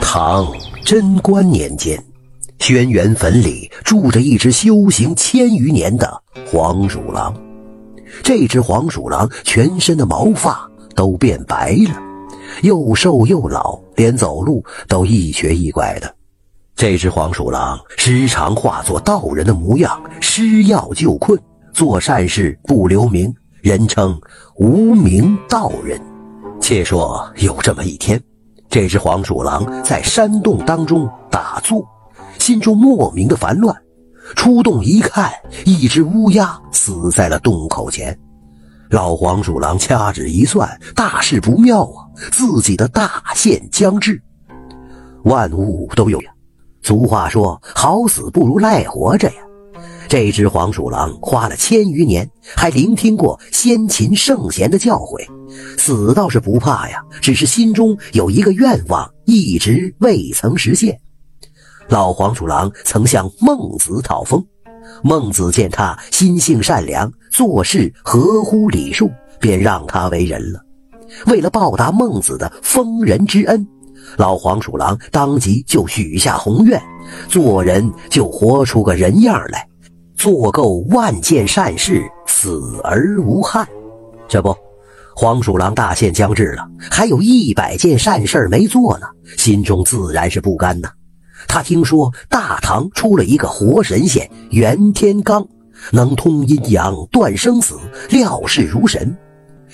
唐贞观年间，轩辕坟里住着一只修行千余年的黄鼠狼。这只黄鼠狼全身的毛发都变白了，又瘦又老，连走路都一瘸一拐的。这只黄鼠狼时常化作道人的模样，施药救困，做善事不留名，人称无名道人。且说有这么一天。这只黄鼠狼在山洞当中打坐，心中莫名的烦乱。出洞一看，一只乌鸦死在了洞口前。老黄鼠狼掐指一算，大事不妙啊！自己的大限将至。万物都有呀，俗话说：“好死不如赖活着呀。”这只黄鼠狼花了千余年，还聆听过先秦圣贤的教诲，死倒是不怕呀，只是心中有一个愿望一直未曾实现。老黄鼠狼曾向孟子讨封，孟子见他心性善良，做事合乎礼数，便让他为人了。为了报答孟子的封人之恩，老黄鼠狼当即就许下宏愿，做人就活出个人样来。做够万件善事，死而无憾。这不，黄鼠狼大限将至了，还有一百件善事没做呢，心中自然是不甘呐。他听说大唐出了一个活神仙袁天罡，能通阴阳、断生死、料事如神，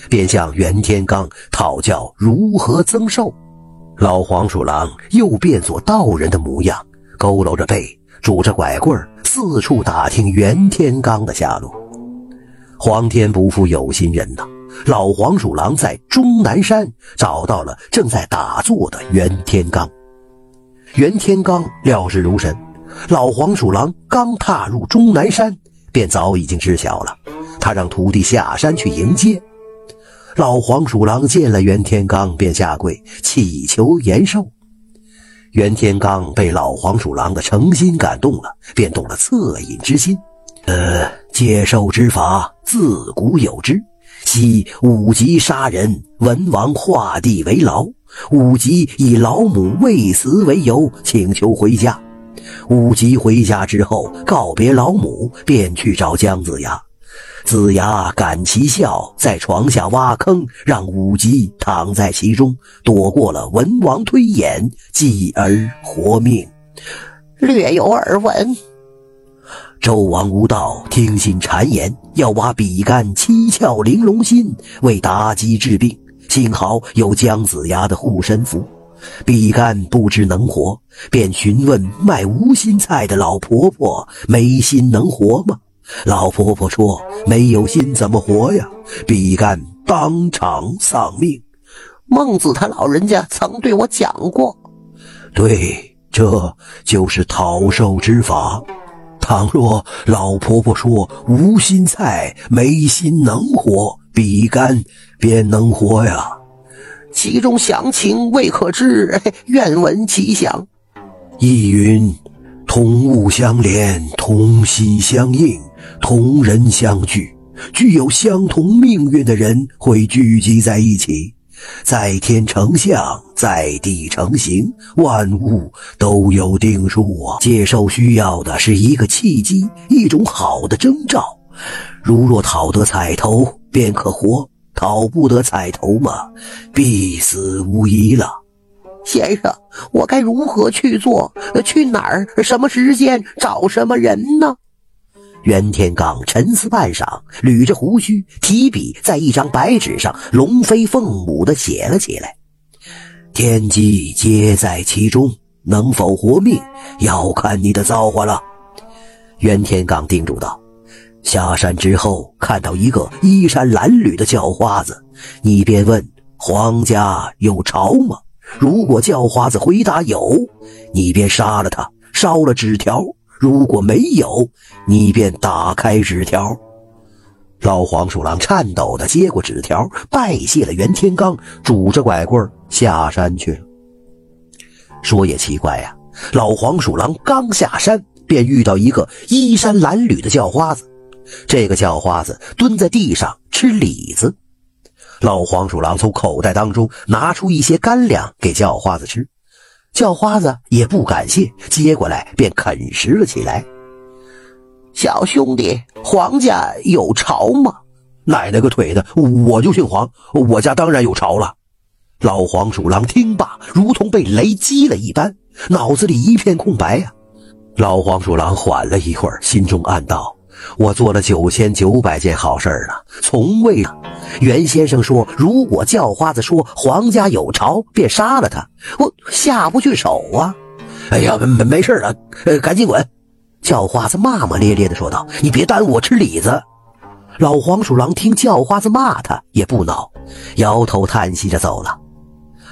便向袁天罡讨教如何增寿。老黄鼠狼又变作道人的模样，佝偻着背，拄着拐棍儿。四处打听袁天罡的下落，皇天不负有心人呐！老黄鼠狼在终南山找到了正在打坐的袁天罡。袁天罡料事如神，老黄鼠狼刚踏入终南山，便早已经知晓了。他让徒弟下山去迎接。老黄鼠狼见了袁天罡，便下跪祈求延寿。袁天罡被老黄鼠狼的诚心感动了，便动了恻隐之心。呃，接受之法自古有之，昔武吉杀人，文王画地为牢。武吉以老母未死为由，请求回家。武吉回家之后，告别老母，便去找姜子牙。子牙感其笑，在床下挖坑，让武吉躺在其中，躲过了文王推演，继而活命。略有耳闻。周王无道听信谗言，要挖比干七窍玲珑心，为妲己治病。幸好有姜子牙的护身符，比干不知能活，便询问卖无心菜的老婆婆：“没心能活吗？”老婆婆说：“没有心怎么活呀？”比干当场丧命。孟子他老人家曾对我讲过，对，这就是讨寿之法。倘若老婆婆说无心菜没心能活，比干便能活呀。其中详情未可知，愿闻其详。意云：同物相连，同息相应。同人相聚，具有相同命运的人会聚集在一起，在天成象，在地成形，万物都有定数啊。接受需要的是一个契机，一种好的征兆。如若讨得彩头，便可活；讨不得彩头嘛，必死无疑了。先生，我该如何去做？去哪儿？什么时间？找什么人呢？袁天罡沉思半晌，捋着胡须，提笔在一张白纸上龙飞凤舞地写了起来：“天机皆在其中，能否活命，要看你的造化了。”袁天罡叮嘱道：“下山之后，看到一个衣衫褴褛的叫花子，你便问皇家有朝吗？如果叫花子回答有，你便杀了他，烧了纸条。”如果没有，你便打开纸条。老黄鼠狼颤抖地接过纸条，拜谢了袁天罡，拄着拐棍下山去了。说也奇怪呀，老黄鼠狼刚下山，便遇到一个衣衫褴褛的叫花子。这个叫花子蹲在地上吃李子。老黄鼠狼从口袋当中拿出一些干粮给叫花子吃。叫花子也不感谢，接过来便啃食了起来。小兄弟，黄家有巢吗？奶奶个腿的，我就姓黄，我家当然有巢了。老黄鼠狼听罢，如同被雷击了一般，脑子里一片空白呀。老黄鼠狼缓了一会儿，心中暗道：“我做了九千九百件好事儿了，从未……袁先生说，如果叫花子说黄家有巢，便杀了他，我下不去手啊！哎呀，没没事了，赶紧滚！”叫花子骂骂咧咧地说道：“你别耽误我吃李子。”老黄鼠狼听叫花子骂他，也不恼，摇头叹息着走了。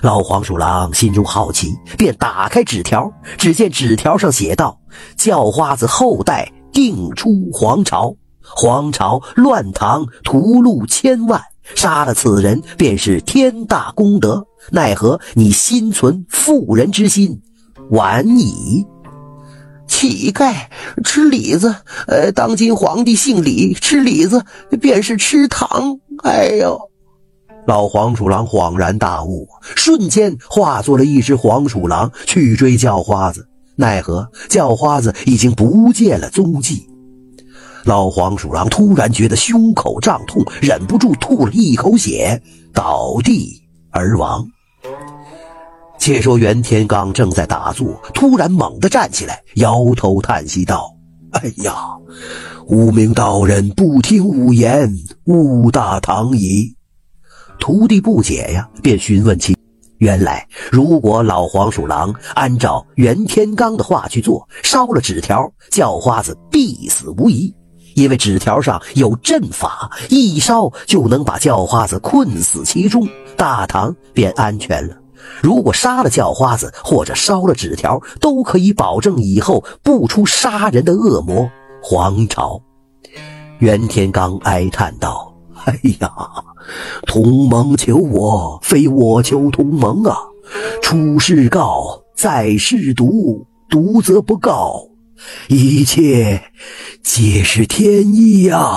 老黄鼠狼心中好奇，便打开纸条，只见纸条上写道：“叫花子后代定出皇朝，皇朝乱唐屠戮千万，杀了此人便是天大功德。奈何你心存妇人之心，晚矣。”乞丐吃李子，呃，当今皇帝姓李，吃李子便是吃糖。哎呦！老黄鼠狼恍然大悟，瞬间化作了一只黄鼠狼去追叫花子。奈何叫花子已经不见了踪迹。老黄鼠狼突然觉得胸口胀痛，忍不住吐了一口血，倒地而亡。且说袁天罡正在打坐，突然猛地站起来，摇头叹息道：“哎呀，无名道人不听吾言，误大唐矣。”徒弟不解呀，便询问其。原来，如果老黄鼠狼按照袁天罡的话去做，烧了纸条，叫花子必死无疑，因为纸条上有阵法，一烧就能把叫花子困死其中，大唐便安全了。如果杀了叫花子，或者烧了纸条，都可以保证以后不出杀人的恶魔黄巢。袁天罡哀叹道：“哎呀，同盟求我，非我求同盟啊！出世告，在世独，独则不告，一切皆是天意呀。”